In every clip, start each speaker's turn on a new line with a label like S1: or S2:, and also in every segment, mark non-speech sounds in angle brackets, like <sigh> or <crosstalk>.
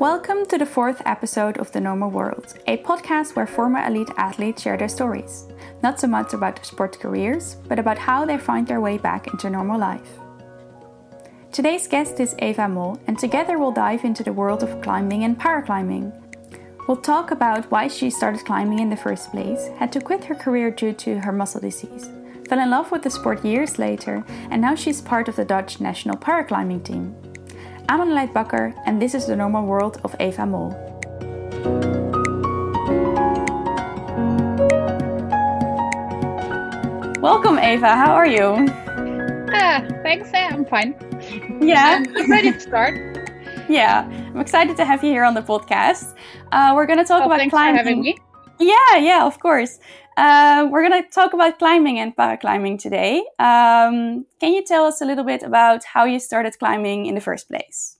S1: Welcome to the fourth episode of The Normal World, a podcast where former elite athletes share their stories. Not so much about their sport careers, but about how they find their way back into normal life. Today's guest is Eva Mol, and together we'll dive into the world of climbing and paraclimbing. We'll talk about why she started climbing in the first place, had to quit her career due to her muscle disease, fell in love with the sport years later, and now she's part of the Dutch national paraclimbing team. I'm Annaleid Bakker, and this is the normal world of Eva Mol. Welcome, Eva. How are you?
S2: Ah, thanks. I'm fine.
S1: Yeah,
S2: I'm ready to start. <laughs>
S1: yeah. I'm excited to have you here on the podcast. Uh, we're going to talk
S2: Oh,
S1: about
S2: thanks
S1: climbing. Yeah, yeah, of course. Uh, we're going to talk about climbing and paraclimbing today. Um, can you tell us a little bit about how you started climbing in the first place?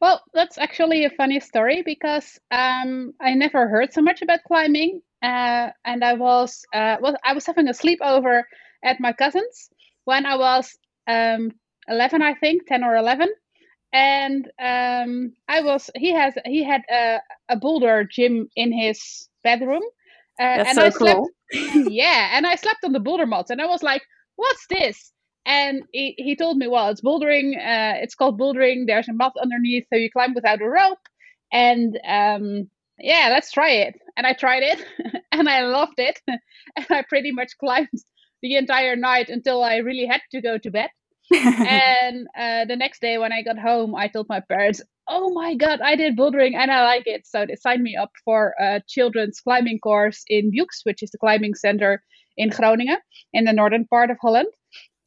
S2: Well, that's actually a funny story because um, I never heard so much about climbing, uh, and I was uh, was I was having a sleepover at my cousin's when I was um, eleven, I think, ten or eleven, and um, I was he has he had a, a boulder gym in his bedroom, uh,
S1: That's
S2: and
S1: so
S2: I slept <laughs> yeah, and I slept on the boulder mats, and I was like, "What's this?" And he, he told me, "Well, it's bouldering. Uh, it's called bouldering. There's a mat underneath, so you climb without a rope." And um, yeah, let's try it. And I tried it, <laughs> and I loved it. <laughs> and I pretty much climbed the entire night until I really had to go to bed. and uh, the next day when I got home, I told my parents, "Oh my god, I did bouldering and I like it." So they signed me up for a children's climbing course in Bjoeks, which is the climbing center in Groningen, in the northern part of Holland.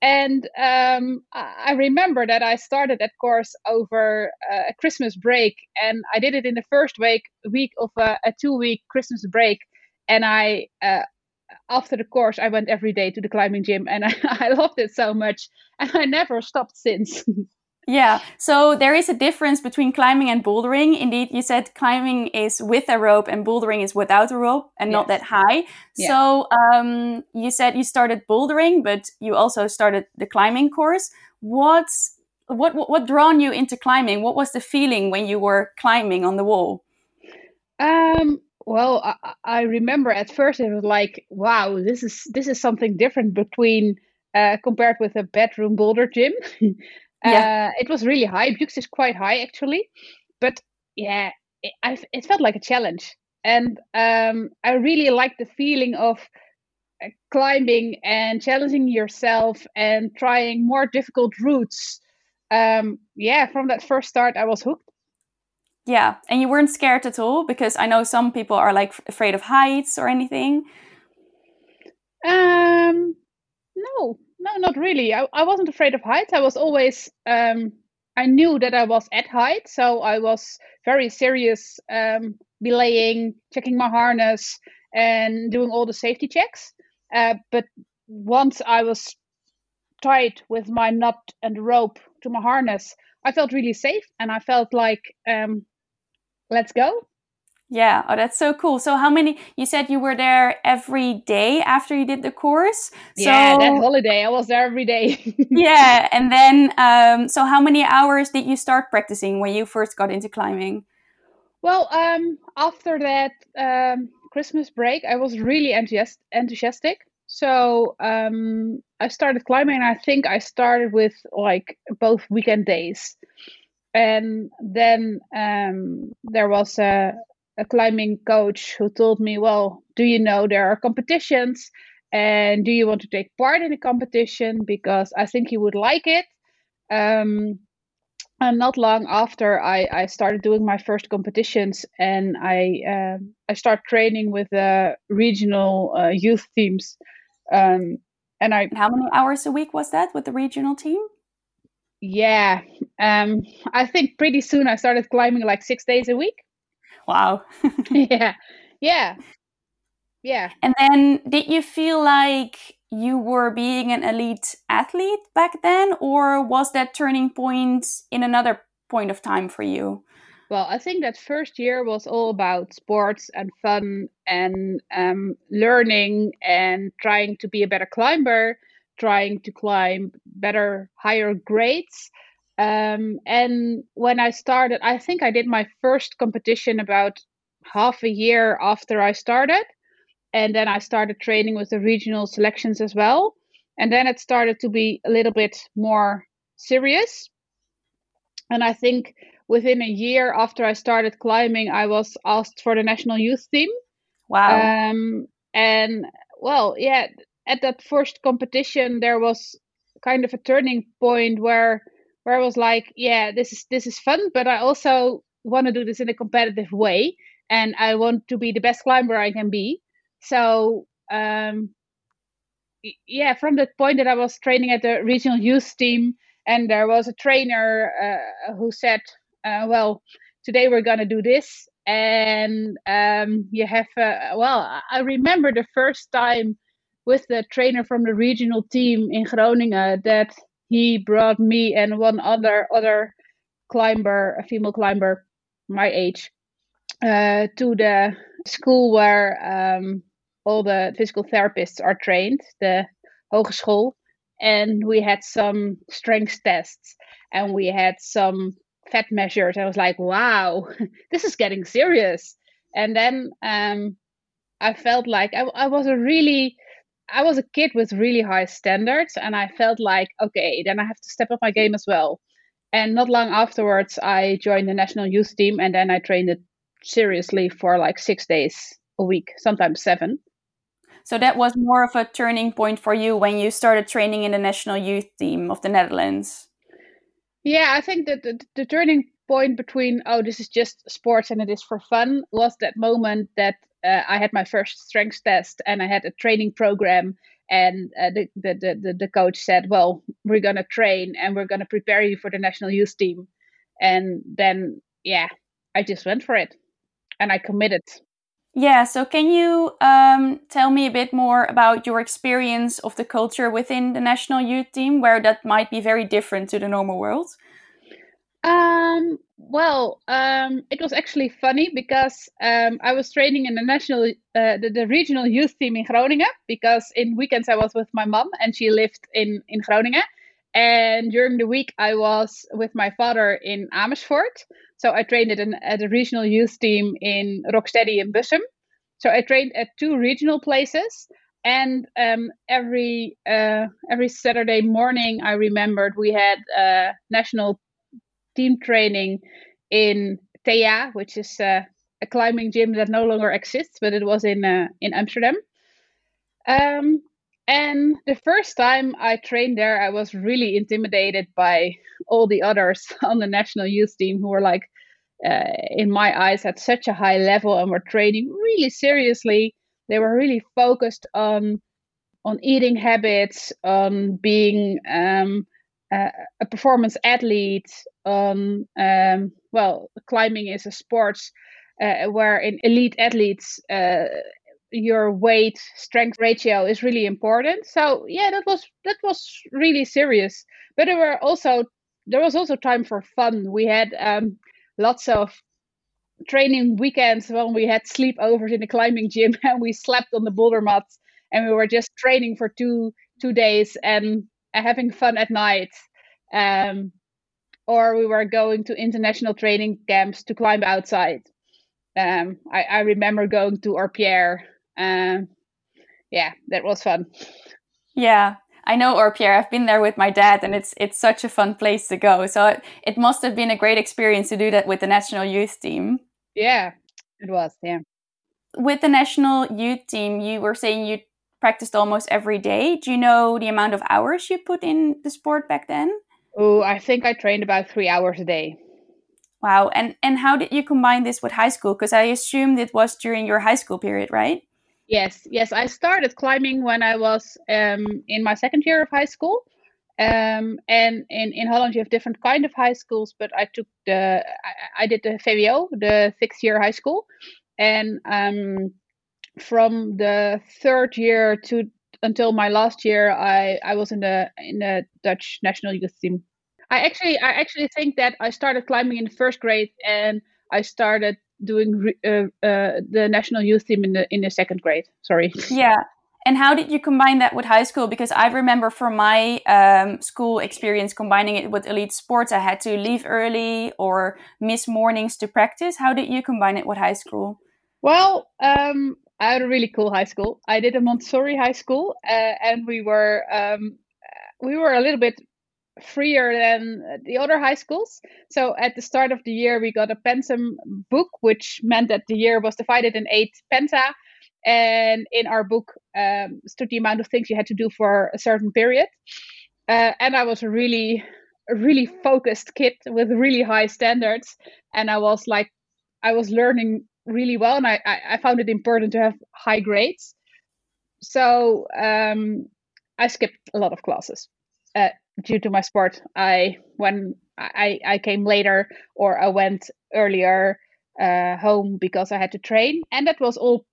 S2: And um, I remember that I started that course over uh, a Christmas break, and I did it in the first week week of a, a two week Christmas break. And I uh, after the course, I went every day to the climbing gym, and <laughs> I, I loved it so much, and I never stopped since. <laughs>
S1: Yeah, so there is a difference between climbing and bouldering. Indeed, you said climbing is with a rope and bouldering is without a rope and not that high.
S2: Yeah.
S1: So um, you said you started bouldering, but you also started the climbing course. What's what, what what drawn you into climbing? What was the feeling when you were climbing on the wall?
S2: Um, well, I, I I remember at first it was like, wow, this is this is something different between uh, compared with a bedroom boulder gym. <laughs>
S1: Yeah.
S2: Uh, it was really high. Bjoeks is quite high actually, but yeah, it, I, it felt like a challenge, and um, I really liked the feeling of uh, climbing and challenging yourself and trying more difficult routes. Um, yeah, from that first start, I was hooked.
S1: Yeah, and you weren't scared at all because I know some people are like afraid of heights or anything.
S2: Um, no, no, not really. I, I wasn't afraid of heights. I was always, um, I knew that I was at height, so I was very serious, um, belaying, checking my harness, and doing all the safety checks. Uh, but once I was tied with my nut and rope to my harness, I felt really safe, and I felt like, um, let's go.
S1: Yeah, oh, that's so cool. So, how many? You said you were there every day after you did the course.
S2: yeah,
S1: so,
S2: that holiday, I was there every day. <laughs>
S1: yeah, and then, um, so how many hours did you start practicing when you first got into climbing?
S2: Well, um, after that um, Christmas break, I was really enthusiast- enthusiastic. So um, I started climbing, and I think I started with like both weekend days. And then um, there was a, a climbing coach who told me, Well, do you know there are competitions? And do you want to take part in a competition? Because I think you would like it. Um, and not long after I, I started doing my first competitions and I um I started training with uh, regional uh, youth teams um, and I
S1: how many hours a week was that with the regional team?
S2: yeah um, I think pretty soon I started climbing like six days a week
S1: Wow. <laughs>
S2: yeah yeah yeah
S1: and then, did you feel like you were being an elite athlete back then, or was that turning point in another point of time for you?
S2: Well, I think that first year was all about sports and fun and um, learning and trying to be a better climber, trying to climb better, higher grades. Um, and when I started, I think I did my first competition about half a year after I started. And then I started training with the regional selections as well. And then it started to be a little bit more serious. And I think within a year after I started climbing, I was asked for the national youth team.
S1: Wow.
S2: Um, and well, yeah, at that first competition, there was kind of a turning point where where I was like, yeah, this is this is fun, but I also want to do this in a competitive way, and I want to be the best climber I can be. So um, yeah, from that point that I was training at the regional youth team, and there was a trainer uh, who said, uh, "Well, today we're gonna do this," and um, you have uh, well, I remember the first time with the trainer from the regional team in Groningen that he brought me and one other other climber, a female climber, my age, uh, to the school where um, all the physical therapists are trained, the hogeschool, and we had some strength tests and we had some fat measures. I was like, wow, <laughs> this is getting serious. And then um, I felt like I, I was a really I was a kid with really high standards, and I felt like, okay, then I have to step up my game as well. And not long afterwards, I joined the national youth team, and then I trained it seriously for like six days a week, sometimes seven.
S1: So that was more of a turning point for you when you started training in the national youth team of the Netherlands.
S2: Yeah, I think that the, the turning point between oh this is just sports and it is for fun was that moment that uh, I had my first strength test and I had a training program. And uh, the, the, the, the coach said well we're going to train and we're going to prepare you for the national youth team. And then yeah I just went for it and I committed.
S1: Yeah, so can you um, tell me a bit more about your experience of the culture within the national youth team, where that might be very different to the normal world?
S2: Um, well, um, it was actually funny because um, I was training in the national, uh, the, the regional youth team in Groningen because in weekends I was with my mom and she lived in in Groningen, and during the week I was with my father in Amersfoort. So I trained at, an, at a regional youth team in Rocksteady in Bussum. So I trained at two regional places, and um, every uh, every Saturday morning I remembered we had a national team training in Thea, which is uh, a climbing gym that no longer exists, but it was in uh, in Amsterdam. Um, and the first time I trained there, I was really intimidated by all the others <laughs> on the national youth team who were like, uh, in my eyes, at such a high level and were training really seriously. They were really focused on on eating habits, on being um, uh, a performance athlete, on um, well, climbing is a sport uh, where in elite athletes uh, your weight strength ratio is really important. So yeah, that was that was really serious. But there were also there was also time for fun. We had um, lots of training weekends when we had sleepovers in the climbing gym <laughs> and we slept on the boulder mats and we were just training for two two days and having fun at night. Um, or we were going to international training camps to climb outside. Um, I, I, remember going to Orpierre. Um, yeah, that was fun.
S1: Yeah, I know Orpierre. I've been there with my dad, and it's it's such a fun place to go. So it, it must have been a great experience to do that with the national youth team.
S2: Yeah, it was. Yeah.
S1: With the national youth team, you were saying you practiced almost every day. Do you know the amount of hours you put in the sport back then?
S2: Oh, I think I trained about three hours a day.
S1: Wow. And and how did you combine this with high school? Because I assumed it was during your high school period, right?
S2: Yes, yes. I started climbing when I was um, in my second year of high school. Um, and in, in Holland, you have different kind of high schools, but I took the, I, I did the VWO, the sixth year high school. And um, from the third year to until my last year, I, I was in the in the Dutch national youth team. I actually I actually think that I started climbing in the first grade and I started doing uh, uh, the national youth team in the in the second grade. Sorry.
S1: Yeah, And how did you combine that with high school? Because I remember from my um, school experience combining it with elite sports, I had to leave early or miss mornings to practice. How did you combine it with high school?
S2: Well, um, I had a really cool high school. I did a Montessori high school, uh, and we were um, we were a little bit freer than the other high schools. So at the start of the year, we got a pensum book, which meant that the year was divided in eight penta and in our book um, stood the amount of things you had to do for a certain period. Uh, and I was a really, really focused kid with really high standards, and I was like, I was learning really well, and I, I, found it important to have high grades. So um, I skipped a lot of classes uh, due to my sport. I when I I came later or I went earlier uh, home because I had to train, and that was all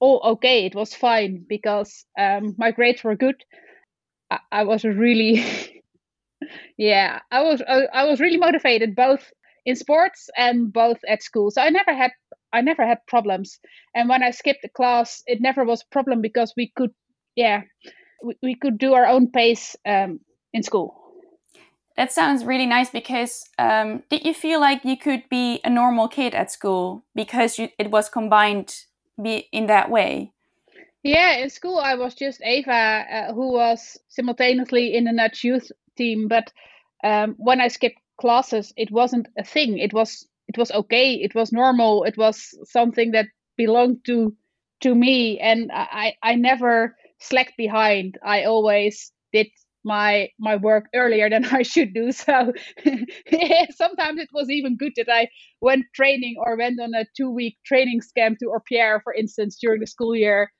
S2: all okay. It was fine because um, my grades were good. I, I was really, <laughs> yeah, I was I, I was really motivated both in sports and both at school. So I never had I never had problems. And when I skipped the class, it never was a problem because we could, yeah, we, we could do our own pace um, in school.
S1: That sounds really nice because um, did you feel like you could be a normal kid at school because you, it was combined be in that way?
S2: Yeah, in school I was just Eva, uh, who was simultaneously in the Dutch youth team. But um, when I skipped classes, it wasn't a thing. It was it was okay. It was normal. It was something that belonged to to me, and I I never slacked behind. I always did my my work earlier than <laughs> I should do. So <laughs> sometimes it was even good that I went training or went on a two week training scam to Orpierre, for instance, during the school year,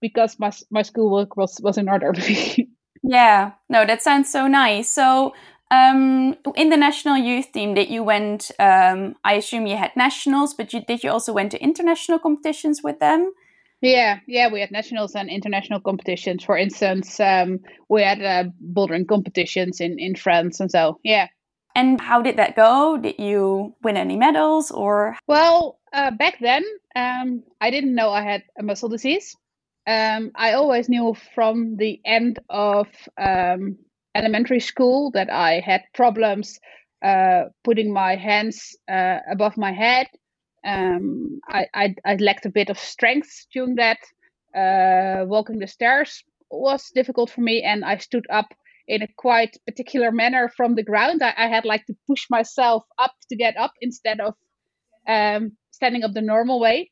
S2: because my my schoolwork was was in order. <laughs>
S1: yeah, no, that sounds so nice. So. Um, in the national youth team that you went, um, I assume you had nationals, but you, did you also went to international competitions with them?
S2: Yeah, yeah, we had nationals and international competitions. For instance, um, we had uh, bouldering competitions in in France and so. Yeah.
S1: And how did that go? Did you win any medals or?
S2: Well, uh, back then, um, I didn't know I had a muscle disease. Um, I always knew from the end of um, elementary school that I had problems uh, putting my hands uh, above my head um, I, I, I lacked a bit of strength during that. Uh, walking the stairs was difficult for me, and I stood up in a quite particular manner from the ground. I, I had like to push myself up to get up instead of um, standing up the normal way.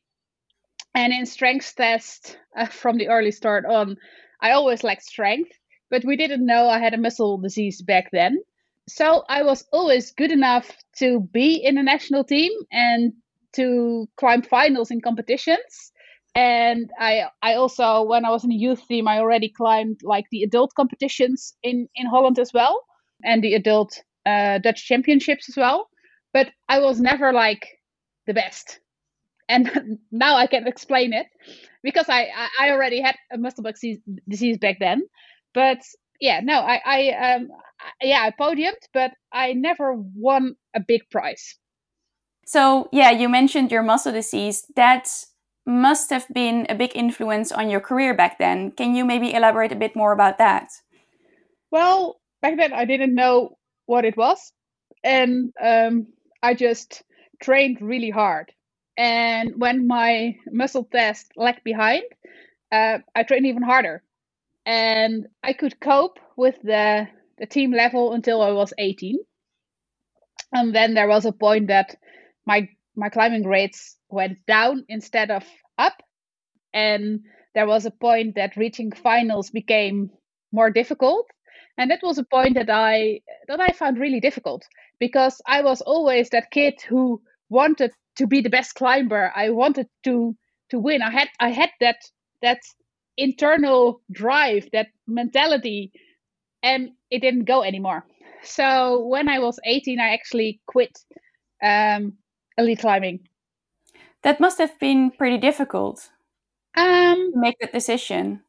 S2: And in strength test uh, from the early start on, I always lacked strength, but we didn't know I had a muscle disease back then. So I was always good enough to be in a national team and to climb finals in competitions. And i i also when i was in the youth team i already climbed like the adult competitions in in holland as well and the adult uh, dutch championships as well. But i was never like the best. And <laughs> now i can explain it because i i already had a muscle disease back then but yeah no i i um yeah i podiumed but i never won a big prize
S1: so, yeah, you mentioned your muscle disease. That must have been a big influence on your career back then. Can you maybe elaborate a bit more about that?
S2: Well, back then I didn't know what it was. And um, I just trained really hard. And when my muscle test lagged behind, uh, I trained even harder. And I could cope with the, the team level until I was 18. And then there was a point that my my climbing rates went down instead of up. And there was a point that reaching finals became more difficult. And that was a point that i that i found really difficult because i was always that kid who wanted to be the best climber. I wanted to to win. I had i had that that internal drive that mentality and it didn't go anymore so when i was 18 i actually quit um, elite climbing?
S1: That must have been pretty difficult.
S2: Um,
S1: to make that decision.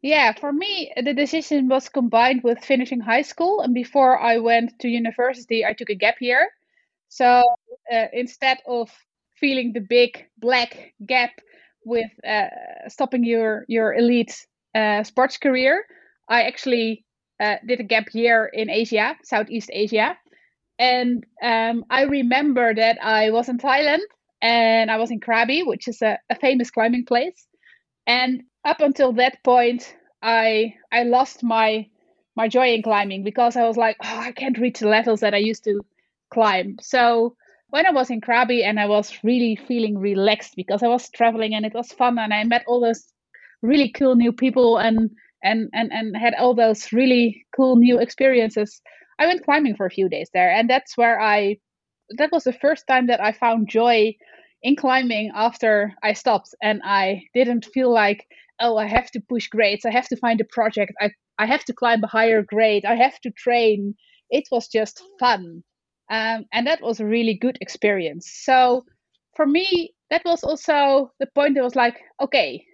S2: Yeah, for me, the decision was combined with finishing high school, and before I went to university, I took a gap year. So uh, instead of feeling the big black gap with uh, stopping your your elite uh, sports career, I actually uh, did a gap year in Asia, Southeast Asia. And um, I remember that I was in Thailand and I was in Krabi, which is a, a famous climbing place. And up until that point, I I lost my my joy in climbing because I was like, oh, I can't reach the levels that I used to climb. So when I was in Krabi and I was really feeling relaxed because I was traveling and it was fun and I met all those really cool new people and and and and had all those really cool new experiences. I went climbing for a few days there and that's where I that was the first time that I found joy in climbing after I stopped and I didn't feel like oh I have to push grades, I have to find a project, I I have to climb a higher grade, I have to train. It was just fun. Um, and that was a really good experience. So for me, that was also the point that was like, okay,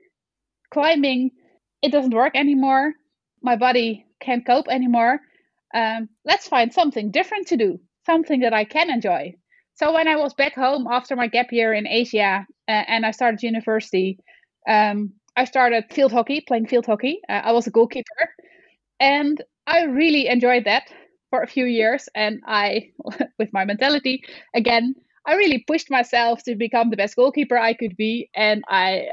S2: climbing, it doesn't work anymore. My body can't cope anymore. Um, let's find something different to do, something that I can enjoy. So when I was back home after my gap year in Asia uh, and I started university, um, I started field hockey, playing field hockey. Uh, I was a goalkeeper, and I really enjoyed that for a few years and I <laughs> with my mentality again I really pushed myself to become the best goalkeeper I could be and I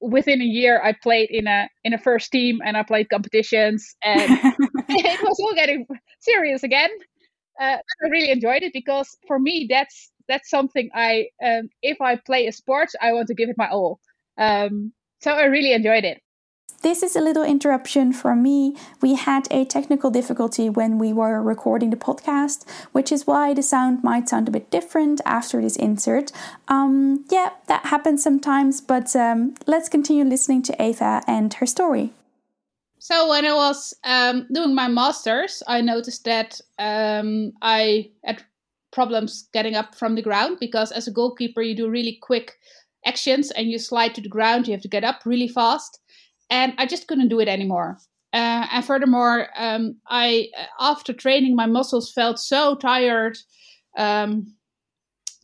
S2: within a year I played in a in a first team and I played competitions and <laughs> <laughs> it was all getting serious again. Uh, I really enjoyed it because for me that's that's something I um, if I play a sport I want to give it my all. Um, so I really enjoyed it
S1: this is a little interruption from me. We had a technical difficulty when we were recording the podcast, which is why the sound might sound a bit different after this insert. Um, yeah, that happens sometimes, but um, let's continue listening to Eva and her story.
S2: So, when I was um, doing my master's, I noticed that um, I had problems getting up from the ground because, as a goalkeeper, you do really quick actions and you slide to the ground, you have to get up really fast and I just couldn't do it anymore. Uh, and furthermore, um, I after training, my muscles felt so tired um,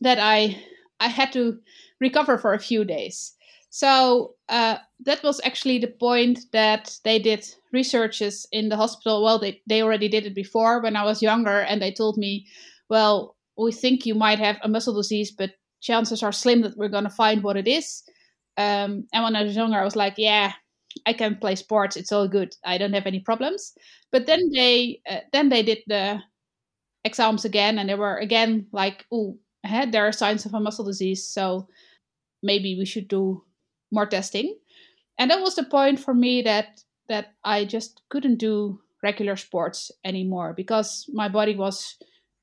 S2: that I I had to recover for a few days. So uh, that was actually the point that they did researches in the hospital. Well, they they already did it before when I was younger, and they told me, well, we think you might have a muscle disease, but chances are slim that we're going to find what it is. Um, and when I was younger, I was like, yeah, I can play sports. It's all good. I don't have any problems. But then they uh, then they did the exams again, and they were again like, oh, there are signs of a muscle disease, so maybe we should do more testing. And that was the point for me that that I just couldn't do regular sports anymore because my body was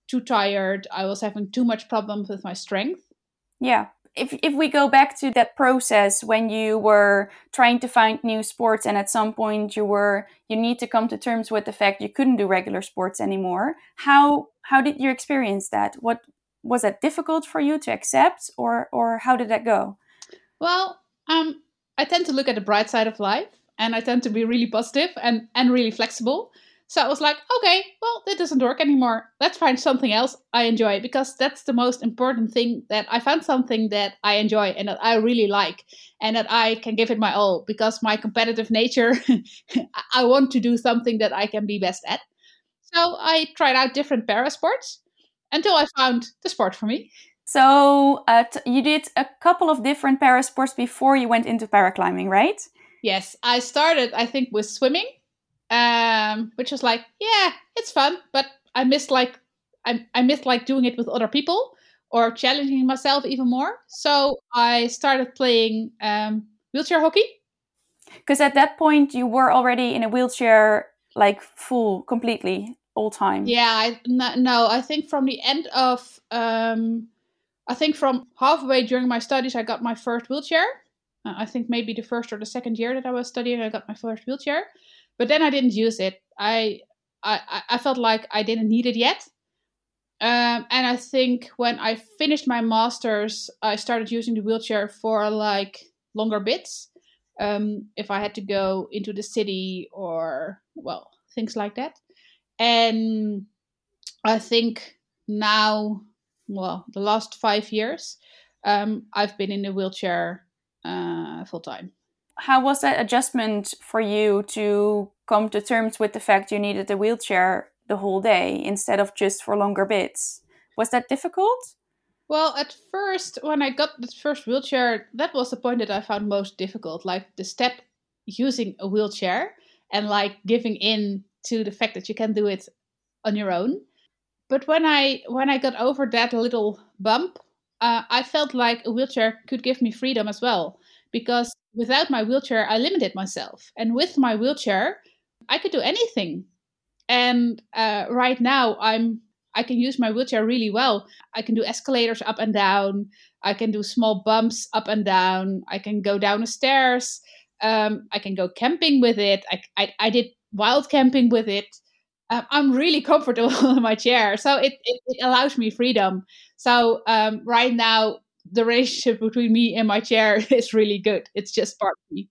S2: too tired. I was having too much problems with my strength.
S1: Yeah if if we go back to that process when you were trying to find new sports and at some point you were you need to come to terms with the fact you couldn't do regular sports anymore how how did you experience that? What was that difficult for you to accept or or how did that go?
S2: Well um i tend to look at the bright side of life and i tend to be really positive and and really flexible so I was like, okay, well, that doesn't work anymore. Let's find something else I enjoy because that's the most important thing that I found something that I enjoy and that I really like and that I can give it my all because my competitive nature, <laughs> I want to do something that I can be best at. So I tried out different para sports until I found the sport for me.
S1: So uh, t- you did a couple of different para sports before you went into paraclimbing, right?
S2: Yes, I started, I think, with swimming um, which was like, yeah, it's fun, but I missed like I, I missed like doing it with other people or challenging myself even more. So I started playing um, wheelchair hockey.
S1: Because at that point you were already in a wheelchair, like full, completely, all time.
S2: Yeah, I, no, no, I think from the end of, um, I think from halfway during my studies, I got my first wheelchair. Uh, I think maybe the first or the second year that I was studying, I got my first wheelchair but then I didn't use it. I I, I felt like I didn't need it yet. Um, and I think when I finished my masters, I started using the wheelchair for like longer bits. Um, if I had to go into the city or well, things like that. And I think now, well, the last five years, um, I've been in the wheelchair uh, full time.
S1: How was that adjustment for you to come to terms with the fact you needed a wheelchair the whole day instead of just for longer bits? Was that difficult?
S2: Well, at first, when I got the first wheelchair, that was the point that I found most difficult. Like the step using a wheelchair and like giving in to the fact that you can do it on your own. But when I when I got over that little bump, uh, I felt like a wheelchair could give me freedom as well. Because without my wheelchair, I limited myself, and with my wheelchair, I could do anything. And uh, right now, I'm I can use my wheelchair really well. I can do escalators up and down. I can do small bumps up and down. I can go down the stairs. Um, I can go camping with it. I, I, I did wild camping with it. Um, I'm really comfortable <laughs> in my chair. So it, it, it allows me freedom. So um, right now, the relationship between me and my chair <laughs> is really good. It's just part of me.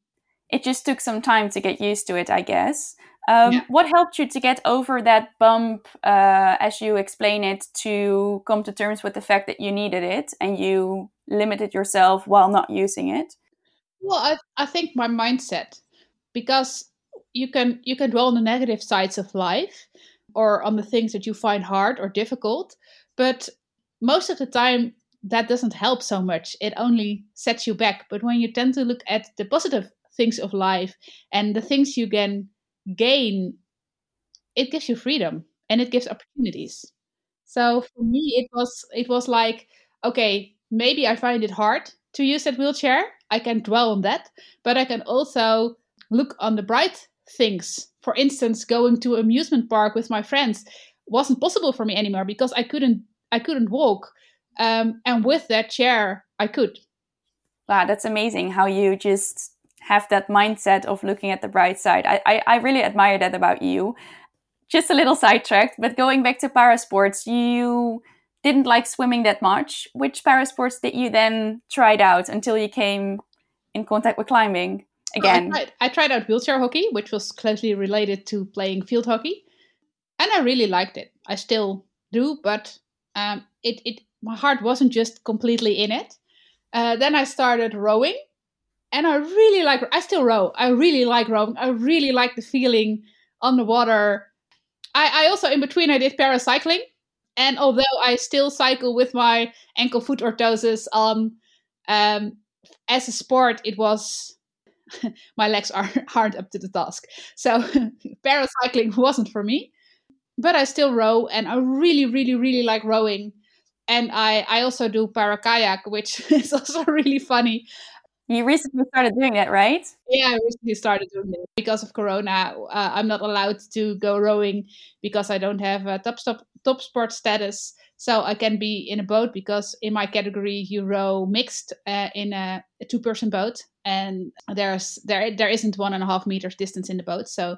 S1: It just took some time to get used to it, I guess. Um, yeah. What helped you to get over that bump, uh, as you explain it, to come to terms with the fact that you needed it and you limited yourself while not using it?
S2: Well, I, I think my mindset, because you can you can dwell on the negative sides of life or on the things that you find hard or difficult, but most of the time that doesn't help so much. It only sets you back. But when you tend to look at the positive things of life and the things you can gain, it gives you freedom and it gives opportunities. So for me, it was it was like, okay, maybe I find it hard to use that wheelchair. I can dwell on that, but I can also look on the bright things. For instance, going to amusement park with my friends wasn't possible for me anymore because I couldn't I couldn't walk. Um, and with that chair, I could.
S1: Wow, that's amazing how you just have that mindset of looking at the bright side. I, I, I really admire that about you. Just a little sidetracked, but going back to parasports, you didn't like swimming that much. Which parasports did you then tried out until you came in contact with climbing again?
S2: I, tried, I tried out wheelchair hockey, which was closely related to playing field hockey, and I really liked it. I still do, but um, it, it my heart wasn't just completely in it. Uh, then I started rowing, and I really like. I still row. I really like rowing. I really like the feeling on the water. I, I also in between I did paracycling, and although I still cycle with my ankle foot orthosis on, um, as a sport, it was <laughs> my legs are <laughs> hard up to the task. So <laughs> paracycling wasn't for me, but I still row, and I really, really, really like rowing. And I, I also do para kayak, which <laughs> is also really funny.
S1: You recently started doing that, right?
S2: Yeah, I recently started doing it because of Corona. Uh, I'm not allowed to go rowing because I don't have a top stop top sport status. So I can be in a boat because in my category you row mixed uh, in a, a two person boat, and there's there there isn't one and a half meters distance in the boat. So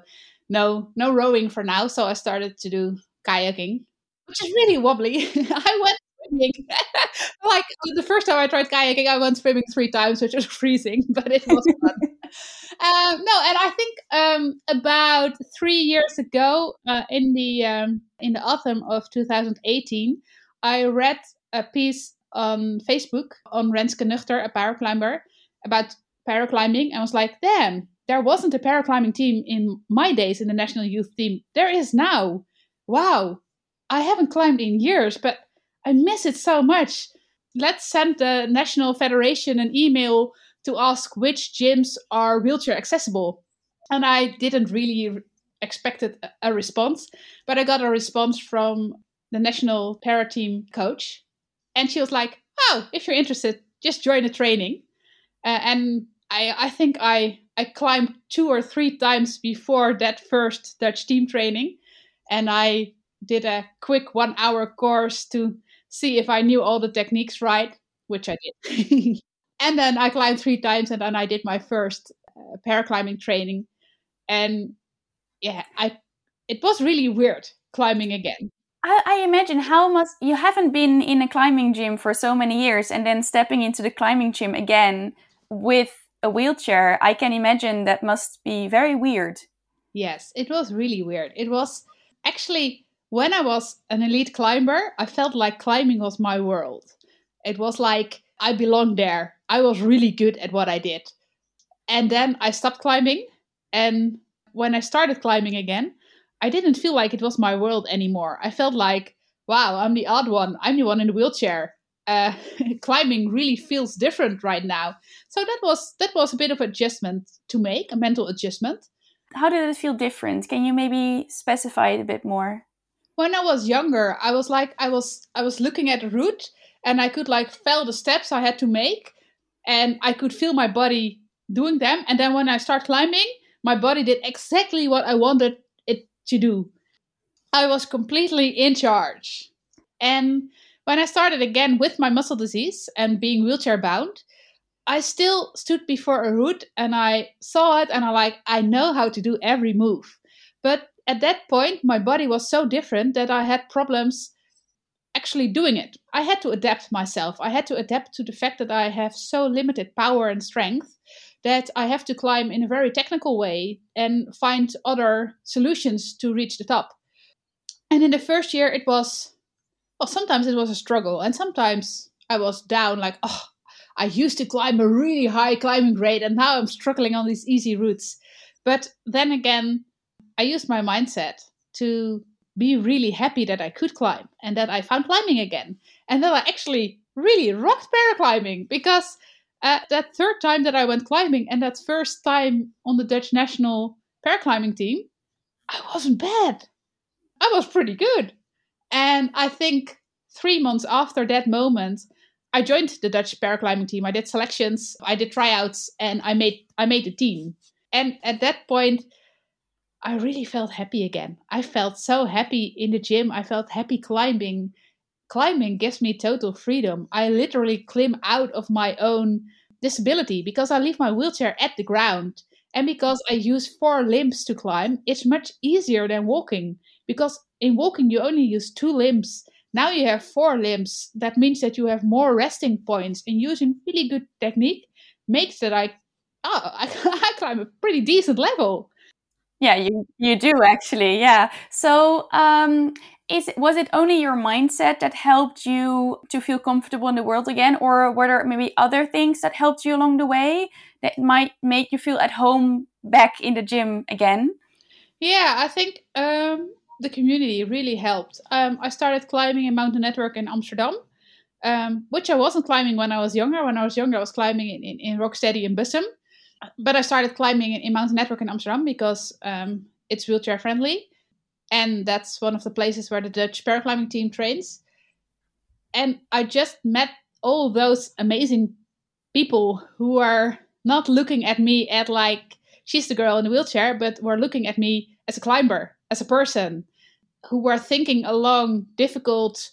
S2: no no rowing for now. So I started to do kayaking, which is really wobbly. <laughs> I went swimming. <laughs> like the first time I tried kayaking, I went swimming three times, which was <laughs> freezing, but it was fun. um, <laughs> no, and I think um, about three years ago, uh, in the um, in the autumn of 2018, I read a piece on Facebook on Renske Nuchter, a paraclimber, about paraclimbing, and was like, "Damn, there wasn't a paraclimbing team in my days in the national youth team. There is now. Wow, I haven't climbed in years, but I miss it so much. Let's send the National Federation an email to ask which gyms are wheelchair accessible. And I didn't really expected a response, but I got a response from the national para team coach, and she was like, "Oh, if you're interested, just join the training." Uh, and I, I think I, I climbed two or three times before that first Dutch team training, and I did a quick one-hour course to see if I knew all the techniques right, which I did. <laughs> and then I climbed three times, and then I did my first uh, paraclimbing training. And yeah, I it was really weird climbing again.
S1: I, I imagine how much you haven't been in a climbing gym for so many years, and then stepping into the climbing gym again with a wheelchair. I can imagine that must be very weird.
S2: Yes, it was really weird. It was actually when I was an elite climber, I felt like climbing was my world. It was like I belonged there. I was really good at what I did. And then I stopped climbing. And when I started climbing again, I didn't feel like it was my world anymore. I felt like, wow, I'm the odd one. I'm the one in the wheelchair. Uh, <laughs> climbing really feels different right now. So that was that was a bit of adjustment to make, a mental adjustment.
S1: How did it feel different? Can you maybe specify it a bit more?
S2: When I was younger, I was like I was I was looking at a route and I could like feel the steps I had to make and I could feel my body doing them. And then when I start climbing, my body did exactly what I wanted it to do. I was completely in charge. And when I started again with my muscle disease and being wheelchair bound, I still stood before a route and I saw it and I like I know how to do every move. But at that point my body was so different that I had problems actually doing it. I had to adapt myself. I had to adapt to the fact that I have so limited power and strength that I have to climb in a very technical way and find other solutions to reach the top. And in the first year, it was, well, sometimes it was a struggle, and sometimes I was down, like, oh, I used to climb a really high climbing grade, and now I'm struggling on these easy routes. But then again, I used my mindset to be really happy that I could climb and that I found climbing again. And that I actually really rocked paraclimbing because uh, that third time that I went climbing and that first time on the Dutch national paraclimbing team, I wasn't bad. I was pretty good. And I think three months after that moment, I joined the Dutch paraclimbing team. I did selections, I did tryouts, and I made I made the team. And at that point, I really felt happy again. I felt so happy in the gym. I felt happy climbing. Climbing gives me total freedom. I literally climb out of my own disability because I leave my wheelchair at the ground. And because I use four limbs to climb, it's much easier than walking. Because in walking, you only use two limbs. Now you have four limbs. That means that you have more resting points. And using really good technique makes that I, oh, I, <laughs> I climb a pretty decent level.
S1: Yeah, you you do actually. Yeah. So, um, is was it only your mindset that helped you to feel comfortable in the world again, or were there maybe other things that helped you along the way that might make you feel at home back in the gym again?
S2: Yeah, I think um, the community really helped. Um, I started climbing in Mountain Network in Amsterdam, um, which I wasn't climbing when I was younger. When I was younger, I was climbing in, in, in Rocksteady in Bussum but I started climbing in, in Mountain Network in Amsterdam because um, it's wheelchair friendly, and that's one of the places where the Dutch paraclimbing team trains. And I just met all those amazing people who are not looking at me at like she's the girl in the wheelchair, but were looking at me as a climber, as a person, who were thinking along difficult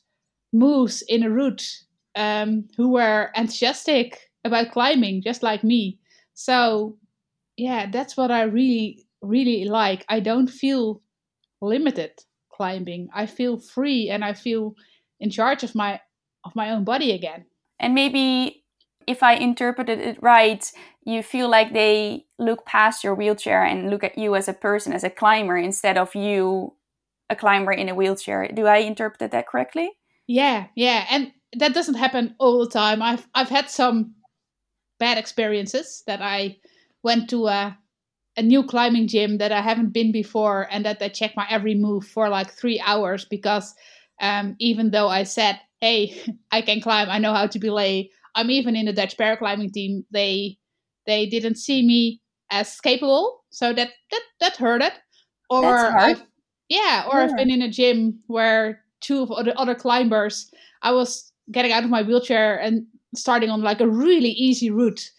S2: moves in a route, um, who were enthusiastic about climbing, just like me. So, yeah, that's what I really, really like. I don't feel limited climbing. I feel free and I feel in charge of my of my own body again.
S1: And maybe if I interpreted it right, you feel like they look past your wheelchair and look at you as a person, as a climber, instead of you, a climber in a wheelchair. Do I interpret that correctly?
S2: Yeah, yeah. And that doesn't happen all the time. I've I've had some bad experiences that I went to a, a new climbing gym that I haven't been before and that they check my every move for like three hours because um, even though I said, hey, <laughs> I can climb, I know how to belay, I'm even in the Dutch paraclimbing team, they they didn't see me as capable. So that that that hurt it.
S1: Or I've,
S2: yeah, or yeah. I've been in a gym where two of the other climbers, I was getting out of my wheelchair and starting on like a really easy route.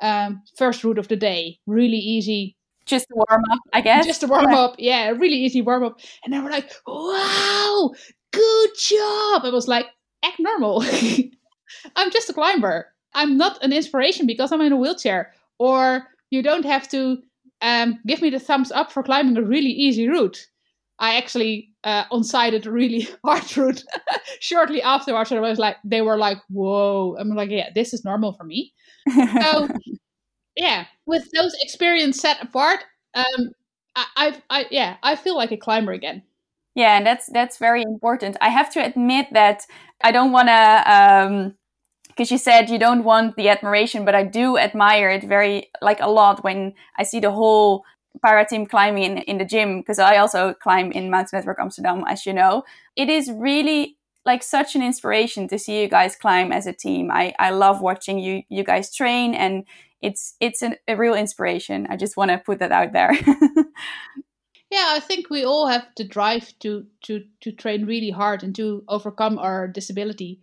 S2: Um, first route of the day, really easy.
S1: Just a warm up, I guess.
S2: Just a warm up, yeah, really easy warm up. And they were like, "Wow, good job!" I was like, "Act normal. <laughs> I'm just a climber. I'm not an inspiration because I'm in a wheelchair." Or you don't have to um, give me the thumbs up for climbing a really easy route. I actually uh, onsighted a really <laughs> hard route shortly afterwards. And I was like, they were like, whoa. I'm like, yeah, this is normal for me. so, <laughs> yeah, with those experiences set apart, um, I, I, I, yeah, I feel like a climber again.
S1: Yeah, and that's that's very important. I have to admit that I don't want to um, because you said you don't want the admiration, but I do admire it very like a lot when I see the whole para team climbing in, the gym because I also climb in Mountain Network Amsterdam, as you know. It is really like such an inspiration to see you guys climb as a team. I, I love watching you you guys train and it's it's an, a real inspiration. I just want to put that out there. <laughs>
S2: yeah, I think we all have the drive to to to train really hard and to overcome our disability.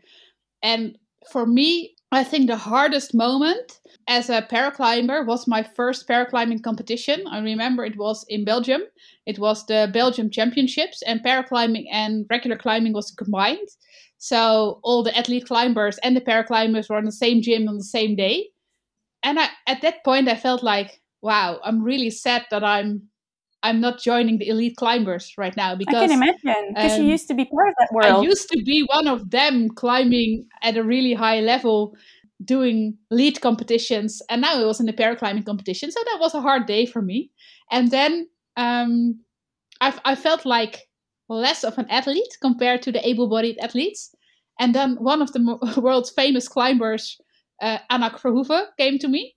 S2: And for me, I think the hardest moment as a paraclimber was my first paraclimbing competition. I remember it was in Belgium. It was the Belgium Championships, and paraclimbing and regular climbing was combined. So all the athlete climbers and the paraclimbers were on the same gym on the same day. And I, at that point, I felt like, wow, I'm really sad that I'm I'm not joining the elite climbers right now because I
S1: can imagine because um, you used to be part of that world.
S2: I used to be one of them climbing at a really high level, doing lead competitions, and now it was in the paraclimbing competition. So that was a hard day for me. And then um, I, I felt like less of an athlete compared to the able-bodied athletes. And then one of the <laughs> world's famous climbers, uh, Anak Verhoeven, came to me,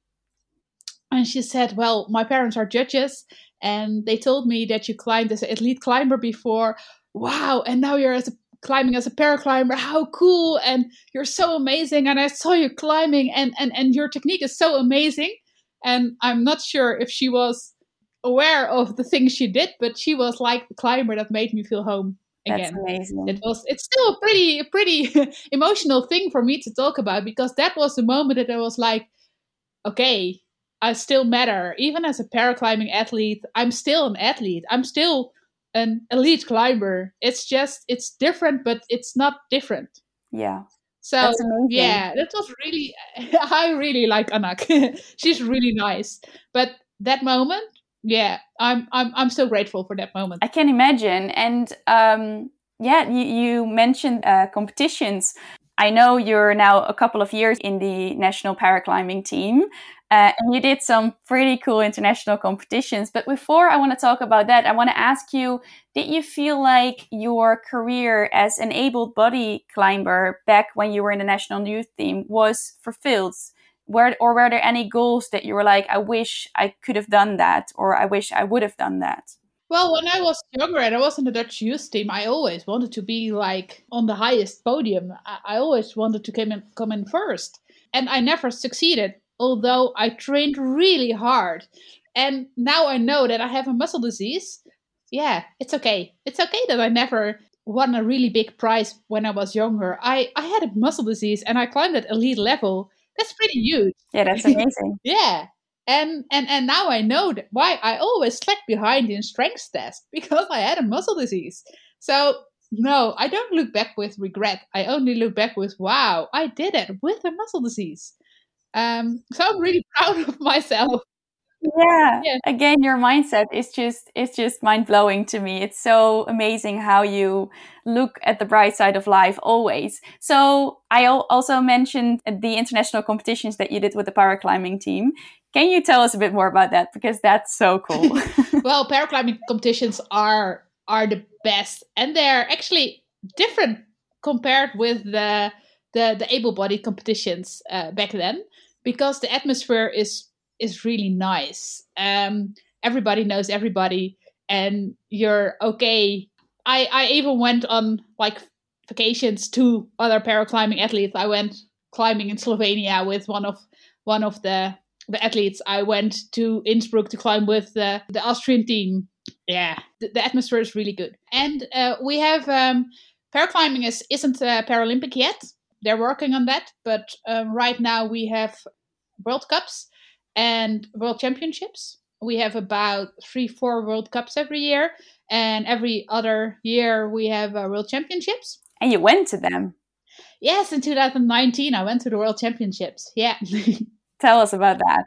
S2: and she said, "Well, my parents are judges." And they told me that you climbed as an elite climber before. Wow, and now you're as a, climbing as a paraclimber. How cool! And you're so amazing. And I saw you climbing, and and and your technique is so amazing. And I'm not sure if she was aware of the things she did, but she was like the climber that made me feel home again.
S1: That's amazing.
S2: It was. It's still a pretty, a pretty <laughs> emotional thing for me to talk about because that was the moment that I was like, okay, I still matter. Even as a paraclimbing athlete, I'm still an athlete. I'm still an elite climber. It's just it's different, but it's not different.
S1: Yeah.
S2: So yeah, that was really <laughs> I really like Anak. <laughs> She's really nice. But that moment, yeah, I'm I'm I'm so grateful for that moment.
S1: I can imagine. And um yeah, you, you mentioned uh, competitions. I know you're now a couple of years in the national paraclimbing team. Uh, and you did some pretty cool international competitions. But before I want to talk about that, I want to ask you Did you feel like your career as an able body climber back when you were in the national youth team was fulfilled? Were, or were there any goals that you were like, I wish I could have done that, or I wish I would have done that?
S2: Well, when I was younger and I was in the Dutch youth team, I always wanted to be like on the highest podium. I, I always wanted to come in, come in first, and I never succeeded although I trained really hard. And now I know that I have a muscle disease. Yeah, it's okay. It's okay that I never won a really big prize when I was younger. I, I had a muscle disease and I climbed at elite level. That's pretty huge.
S1: Yeah, that's <laughs> amazing.
S2: yeah. And, and and now I know that why I always slack behind in strength test because I had a muscle disease. So no, I don't look back with regret. I only look back with wow, I did it with a muscle disease. Um, so I'm really <laughs> proud of myself.
S1: Yeah. yeah. Again, your mindset is just it's just mind blowing to me. It's so amazing how you look at the bright side of life always. So I also mentioned the international competitions that you did with the paraclimbing team. Can you tell us a bit more about that because that's so cool. <laughs> <laughs>
S2: well, paraclimbing competitions are are the best and they're actually different compared with the the, the able-bodied competitions uh, back then because the atmosphere is is really nice. Um, everybody knows everybody, and you're okay. I I even went on like vacations to other paraclimbing athletes. I went climbing in Slovenia with one of one of the the athletes. I went to Innsbruck to climb with the the Austrian team. Yeah, the, the atmosphere is really good, and uh, we have um, paraclimbing is isn't uh, Paralympic yet, they're working on that. But um, right now we have World Cups and World Championships. We have about three, four World Cups every year, and every other year we have uh, World Championships.
S1: And you went to them?
S2: Yes, in 2019 I went to the World Championships. Yeah. <laughs>
S1: Tell us about that.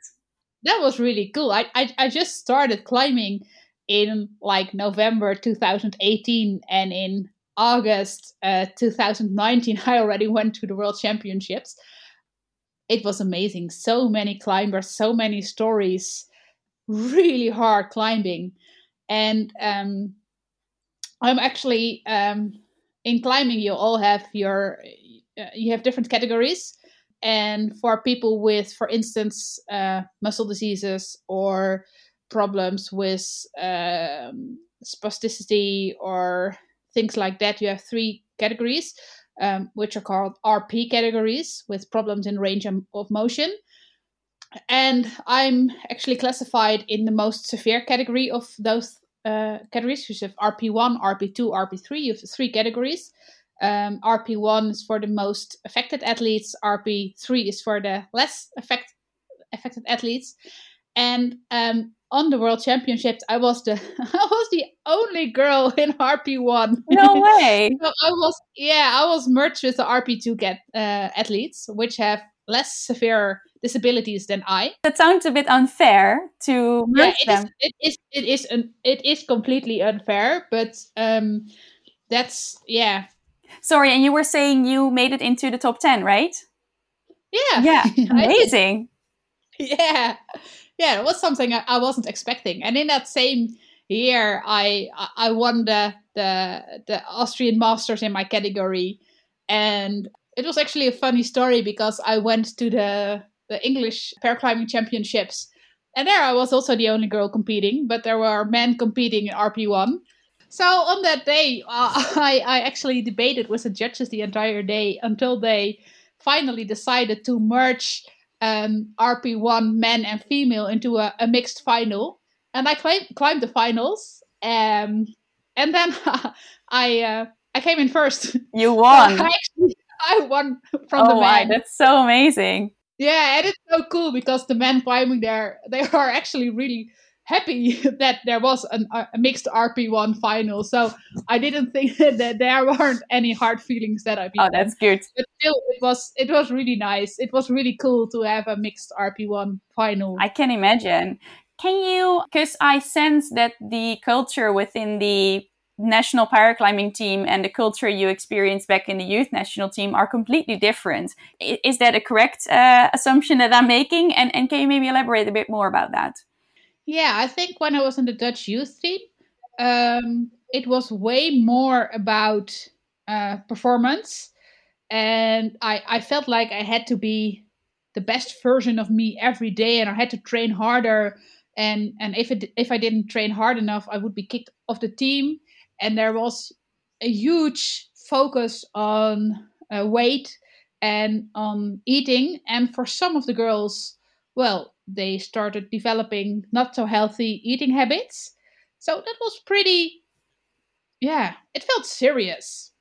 S2: That was really cool. I, I, I just started climbing in like November 2018, and in August uh, 2019, <laughs> I already went to the World Championships. It was amazing. So many climbers, so many stories, really hard climbing. And um, I'm actually um, in climbing, you all have your, uh, you have different categories. And for people with, for instance, uh, muscle diseases or problems with um, spasticity or things like that, you have three categories, um, which are called RP categories with problems in range of motion. And I'm actually classified in the most severe category of those uh, categories. You have RP1, RP2, RP3. You have three categories. Um, RP1 is for the most affected athletes. RP3 is for the less affect, affected athletes. And um, on the World Championships, I was the <laughs> I was the only girl in RP1.
S1: No <laughs> way.
S2: so I was yeah I was merged with the RP2 get, uh, athletes, which have less severe disabilities than I.
S1: That sounds a bit unfair to merge
S2: yeah, it
S1: them.
S2: Is, it is it is an, it is completely unfair, but um, that's yeah.
S1: Sorry, and you were saying you made it into the top ten, right?
S2: Yeah.
S1: Yeah. <laughs> Amazing.
S2: yeah. Yeah, it was something I, I wasn't expecting. And in that same year I I won the the the Austrian Masters in my category and it was actually a funny story because I went to the the English paraclimbing championships. And there I was also the only girl competing, but there were men competing in RP1. So on that day, uh, <laughs> I, I actually debated with the judges the entire day until they finally decided to merge um, RP1 men and female into a, a mixed final. And I climb, climbed the finals. Um, and then <laughs> I uh, I came in first.
S1: You <laughs> won.
S2: I, actually, I won from
S1: oh
S2: the men.
S1: my, that's so amazing.
S2: Yeah, and it's so cool because the men climbing there, they are actually really happy <laughs> that there was an, a mixed RP1 final. So I didn't think <laughs> that there weren't any hard feelings that I beat
S1: Oh, that's good.
S2: But still, it was it was really nice. It was really cool to have a mixed RP1 final.
S1: I can imagine. Can you, because I sense that the culture within the national paraclimbing team and the culture you experienced back in the youth national team are completely different. Is that a correct uh, assumption that I'm making? And, and can you maybe elaborate a bit more about that?
S2: Yeah, I think when I was in the Dutch youth team, um, it was way more about uh, performance. And I, I felt like I had to be the best version of me every day and I had to train harder. And, and if, it, if I didn't train hard enough, I would be kicked off the team and there was a huge focus on uh, weight and on eating. And for some of the girls, well, they started developing not so healthy eating habits. So that was pretty, yeah, it felt serious.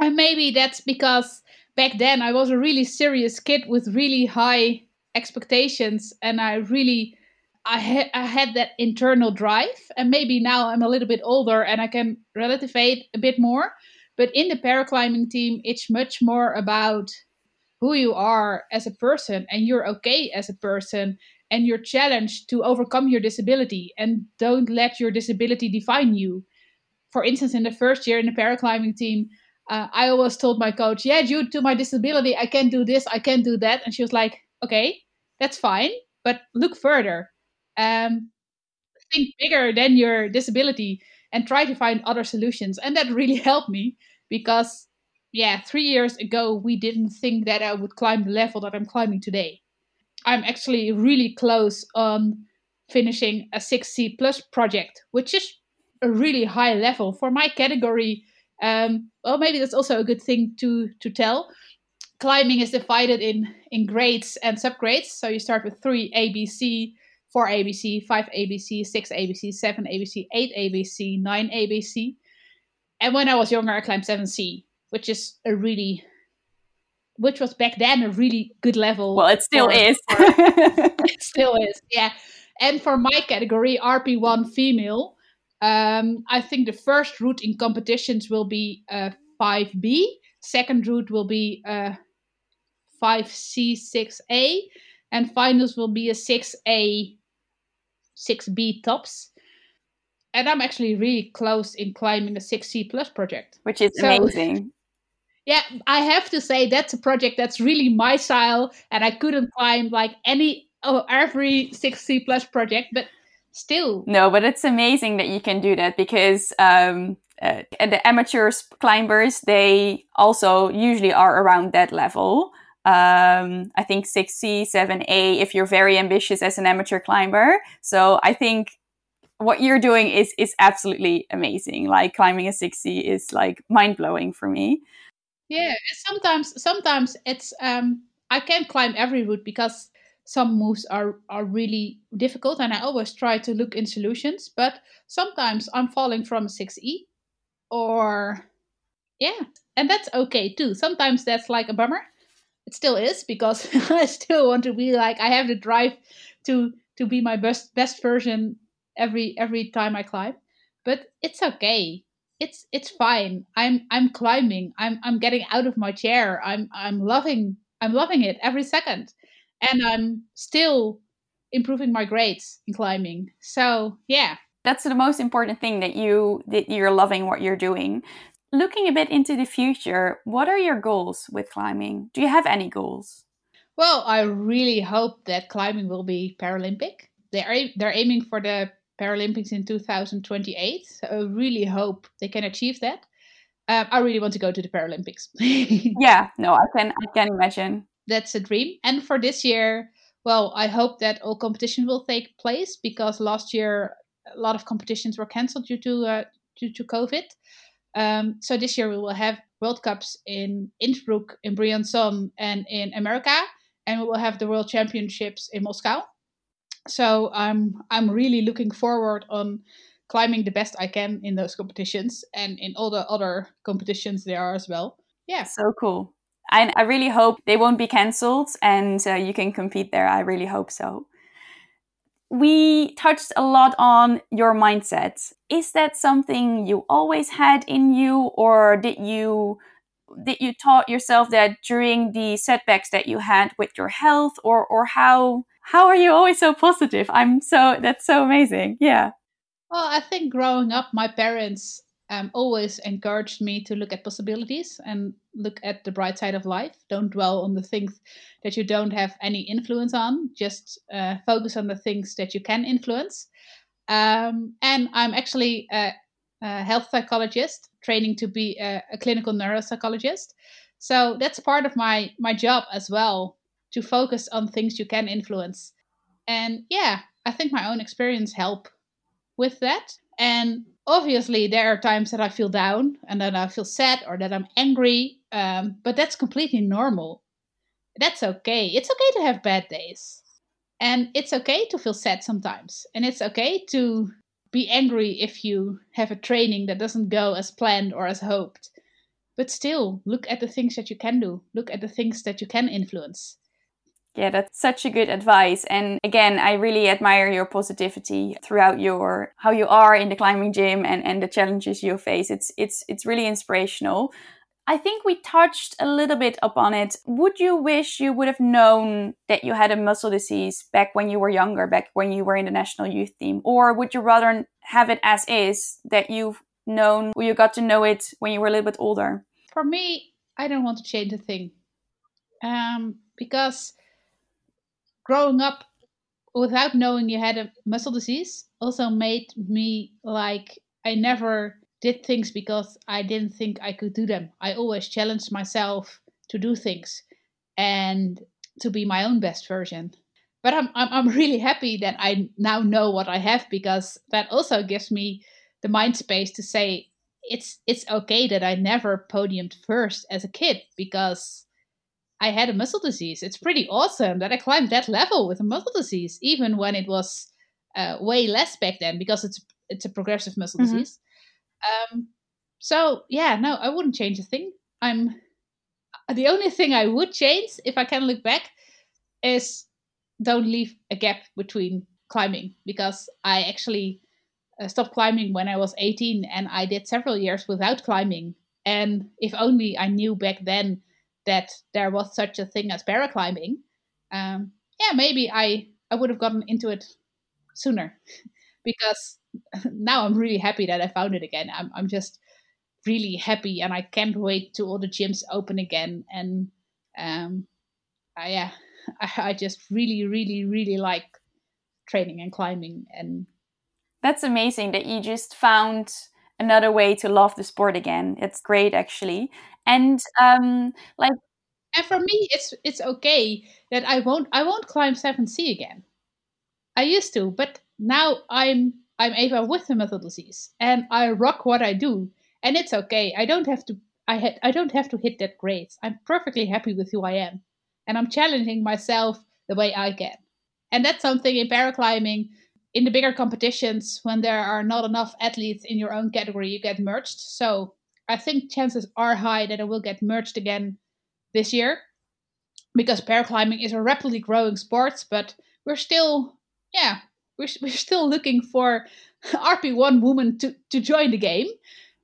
S2: And maybe that's because back then I was a really serious kid with really high expectations and I really I had I had that internal drive, and maybe now I'm a little bit older and I can relativate a bit more. But in the paraclimbing team, it's much more about who you are as a person, and you're okay as a person, and you're challenged to overcome your disability, and don't let your disability define you. For instance, in the first year in the paraclimbing team, uh, I always told my coach, "Yeah, due to my disability, I can't do this, I can't do that," and she was like, "Okay, that's fine, but look further." um, think bigger than your disability and try to find other solutions. And that really <laughs> helped me because, yeah, three years ago, we didn't think that I would climb the level that I'm climbing today. I'm actually really close on finishing a 6C plus project, which is a really high level for my category. Um, well, maybe that's also a good thing to to tell. Climbing is divided in in grades and subgrades. So you start with three ABC, 4 ABC, 5 ABC, 6 ABC, 7 ABC, 8 ABC, 9 ABC. And when I was younger, I climbed 7C, which is a really, which was back then a really good level.
S1: Well, it still
S2: for,
S1: is.
S2: For, <laughs> it still is, yeah. And for my category, RP1 female, um, I think the first route in competitions will be uh, 5B. Second route will be uh, 5C, 6A. And finals will be a 6A 6B tops. And I'm actually really close in climbing a 6C plus project.
S1: Which is so, amazing.
S2: Yeah, I have to say that's a project that's really my style, and I couldn't climb like any or every 6C plus project, but still.
S1: No, but it's amazing that you can do that because um, uh, the amateur climbers they also usually are around that level. um, I think 6C, 7A if you're very ambitious as an amateur climber. So I think what you're doing is is absolutely amazing. Like climbing a 6C is like mind blowing for me.
S2: Yeah, sometimes sometimes it's um I can't climb every route because some moves are are really difficult and I always try to look in solutions, but sometimes I'm falling from a 6E or yeah, and that's okay too. Sometimes that's like a bummer. It still is because <laughs> I still want to be like I have the drive to to be my best best version every every time I climb. But it's okay. It's it's fine. I'm I'm climbing. I'm I'm getting out of my chair. I'm I'm loving I'm loving it every second. And I'm still improving my grades in climbing. So yeah.
S1: That's the most important thing that you that you're loving what you're doing. Looking a bit into the future, what are your goals with climbing? Do you have any goals?
S2: Well, I really hope that climbing will be Paralympic. They are they're aiming for the Paralympics in 2028. So I really hope they can achieve that. Um, I really want to go to the Paralympics. <laughs>
S1: yeah, no, I can I can imagine.
S2: That's a dream. And for this year, well, I hope that all competition will take place because last year a lot of competitions were cancelled due to uh, due to COVID. Um, so this year we will have World Cups in Innsbruck, in Briançon, and in America, and we will have the World Championships in Moscow. So I'm I'm really looking forward on climbing the best I can in those competitions and in all the other competitions there are as well. Yeah,
S1: so cool. I, I really hope they won't be cancelled and uh, you can compete there. I really hope so we touched a lot on your mindset. Is that something you always had in you, or did you did you taught yourself that during the setbacks that you had with your health, or or how how are you always so positive? I'm so that's so amazing. Yeah.
S2: Well, I think growing up, my parents um, always encouraged me to look at possibilities and look at the bright side of life. Don't dwell on the things that you don't have any influence on. Just uh, focus on the things that you can influence. Um, and I'm actually a, a, health psychologist, training to be a, a clinical neuropsychologist. So that's part of my my job as well to focus on things you can influence. And yeah, I think my own experience help with that. And obviously there are times that I feel down and that I feel sad or that I'm angry, um, but that's completely normal. That's okay. It's okay to have bad days. And it's okay to feel sad sometimes. And it's okay to be angry if you have a training that doesn't go as planned or as hoped. But still, look at the things that you can do. Look at the things that you can influence.
S1: Yeah, that's such a good advice. And again, I really admire your positivity throughout your how you are in the climbing gym and, and the challenges you face. It's it's it's really inspirational. I think we touched a little bit upon it. Would you wish you would have known that you had a muscle disease back when you were younger, back when you were in the national youth team? Or would you rather have it as is that you've known or you got to know it when you were a little bit older?
S2: For me, I don't want to change a thing. Um, because growing up without knowing you had a muscle disease also made me like I never did things because I didn't think I could do them. I always challenged myself to do things and to be my own best version. But I'm, I'm, I'm <laughs> really happy that I now know what I have because that also gives me the mind space to say it's it's okay that I never podiumed first as a kid because I had a muscle disease. It's pretty awesome that I climbed that level with a muscle disease, even when it was uh, way less back then because it's it's a progressive muscle mm-hmm. disease. Um, so yeah, no, I wouldn't change a thing. I'm the only thing I would change if I can look back is don't leave a gap between climbing because I actually uh, stopped climbing when I was 18 and I did several years without climbing. And if only I knew back then that there was such a thing as paraclimbing, um, yeah, maybe I I would have gotten into it sooner <laughs> because <laughs> now I'm really happy that I found it again. I'm I'm just really happy and I can't wait to all the gyms open again and um I, yeah <laughs> I, I just really really really like training and climbing and
S1: that's amazing that you just found another way to love the sport again it's great actually and um, like
S2: and for me, it's it's okay that I won't I won't climb seven C again. I used to, but now I'm I'm Eva with the muscle disease, and I rock what I do, and it's okay. I don't have to I had I don't have to hit that grade. I'm perfectly happy with who I am, and I'm challenging myself the way I can. And that's something in paraclimbing. In the bigger competitions, when there are not enough athletes in your own category, you get merged. So I think chances are high that it will get merged again this year because paraclimbing is a rapidly growing sport, but we're still, yeah, we're, <laughs> we're still looking for <laughs> RP1 women to, to join the game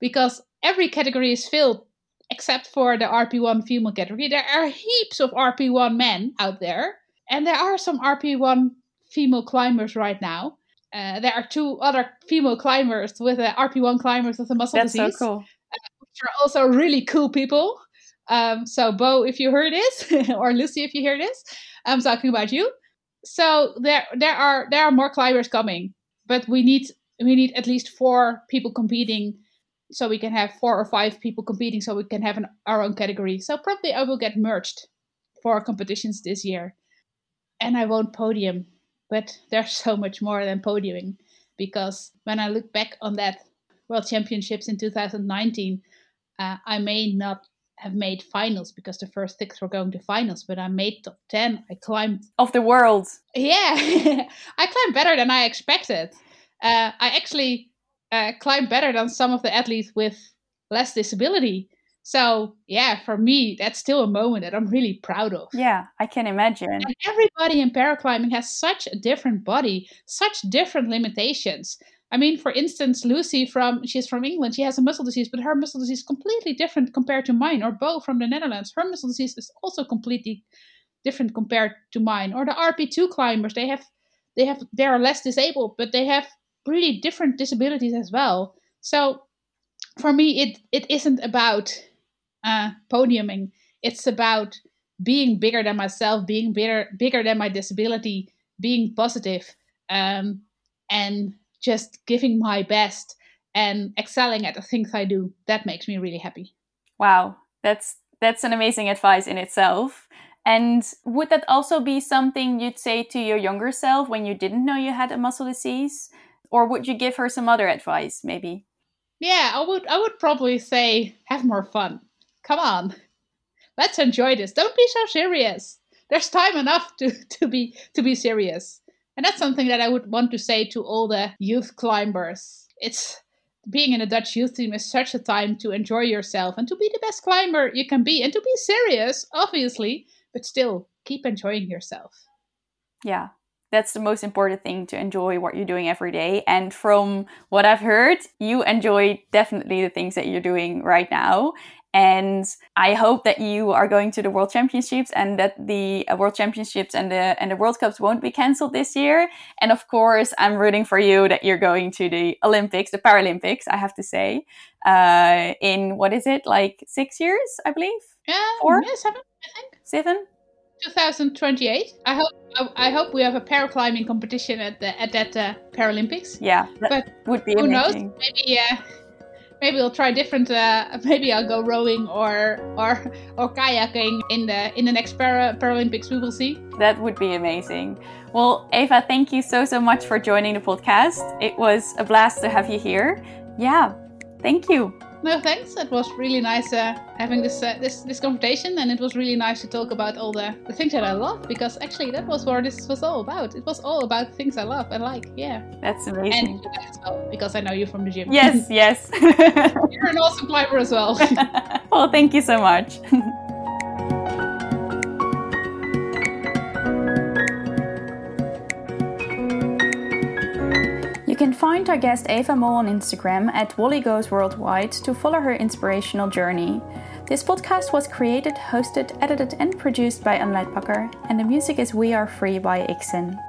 S2: because every category is filled except for the RP1 female category. There are heaps of RP1 men out there, and there are some RP1 female climbers right now. Uh, there are two other female climbers with uh, RP1 climbers with a muscle
S1: That's
S2: disease.
S1: so cool.
S2: Uh, which are also really cool people. Um, so, Bo, if you hear this, <laughs> or Lucy, if you hear this, I'm talking about you. So there, there are there are more climbers coming, but we need we need at least four people competing, so we can have four or five people competing, so we can have an, our own category. So probably I will get merged for competitions this year, and I won't podium, but there's <laughs> so much more than podiuming, because when I look back on that World Championships in 2019, uh, I may not have made finals because the first six were going to finals, but I made top 10. I climbed.
S1: Of the world.
S2: Yeah, <laughs> I climbed better than I expected. Uh, I actually uh, climbed better than some of the athletes with less disability. So, yeah, for me, that's still a moment that I'm really proud of.
S1: Yeah, I can imagine.
S2: And everybody in paraclimbing has such a different body, such different limitations. I mean, for instance, Lucy from she's from England. She has a muscle disease, but her muscle disease is completely different compared to mine. Or Bo from the Netherlands, her muscle disease is also completely different compared to mine. Or the RP2 climbers, they have they have they are less disabled, but they have really different disabilities as well. So for me, it it isn't about uh, podiuming. It's about being bigger than myself, being bigger bigger than my disability, being positive, um, and just giving my best and excelling at the things I do. That makes me really happy.
S1: Wow, that's that's an amazing advice in itself. And would that also be something you'd say to your younger self when you didn't know you had a muscle disease? Or would you give her some other advice, maybe?
S2: Yeah, I would I would probably say have more fun. Come on. Let's enjoy this. Don't be so serious. There's time enough to, <laughs> to be to be serious. And that's something that I would want to say to all the youth climbers. It's being in a Dutch youth team is such a time to enjoy yourself and to be the best climber you can be and to be serious, obviously, but still keep enjoying yourself.
S1: Yeah, that's the most important thing to enjoy what you're doing every day. And from what I've heard, you enjoy definitely the things that you're doing right now. And I hope that you are going to the World Championships and that the uh, World Championships and the and the World Cups won't be cancelled this year. And of course, I'm rooting for you that you're going to the Olympics, the Paralympics. I have to say, uh, in what is it like six years, I believe?
S2: Yeah, Four? yeah, seven, I think.
S1: Seven.
S2: 2028. I hope I, I, hope we have a paraclimbing competition at the at that uh, Paralympics.
S1: Yeah, but would be
S2: who
S1: amazing.
S2: knows? Maybe uh, maybe we'll try different. Uh, <laughs> maybe I'll go rowing or or or kayaking in the in the next Para, Paralympics. We will see.
S1: That would be amazing. Well, Eva, thank you so so much for joining the podcast. It was a blast to have you here. Yeah, thank you.
S2: No, thanks. It was really nice uh, having this uh, this this conversation, and it was really nice to talk about all the, the things that I love. Because actually, that was what this was all about. It was all about things I love and like. Yeah,
S1: that's amazing.
S2: And as well, because I know you from the gym.
S1: Yes, <laughs> yes. <laughs>
S2: You're an awesome climber as well. <laughs>
S1: well, thank you so much. Find our guest Eva Mol on Instagram at Wolly Goes Worldwide to follow her inspirational journey. This podcast was created, hosted, edited, and produced by Annaleid Bakker, and the music is We Are Free by Ikson.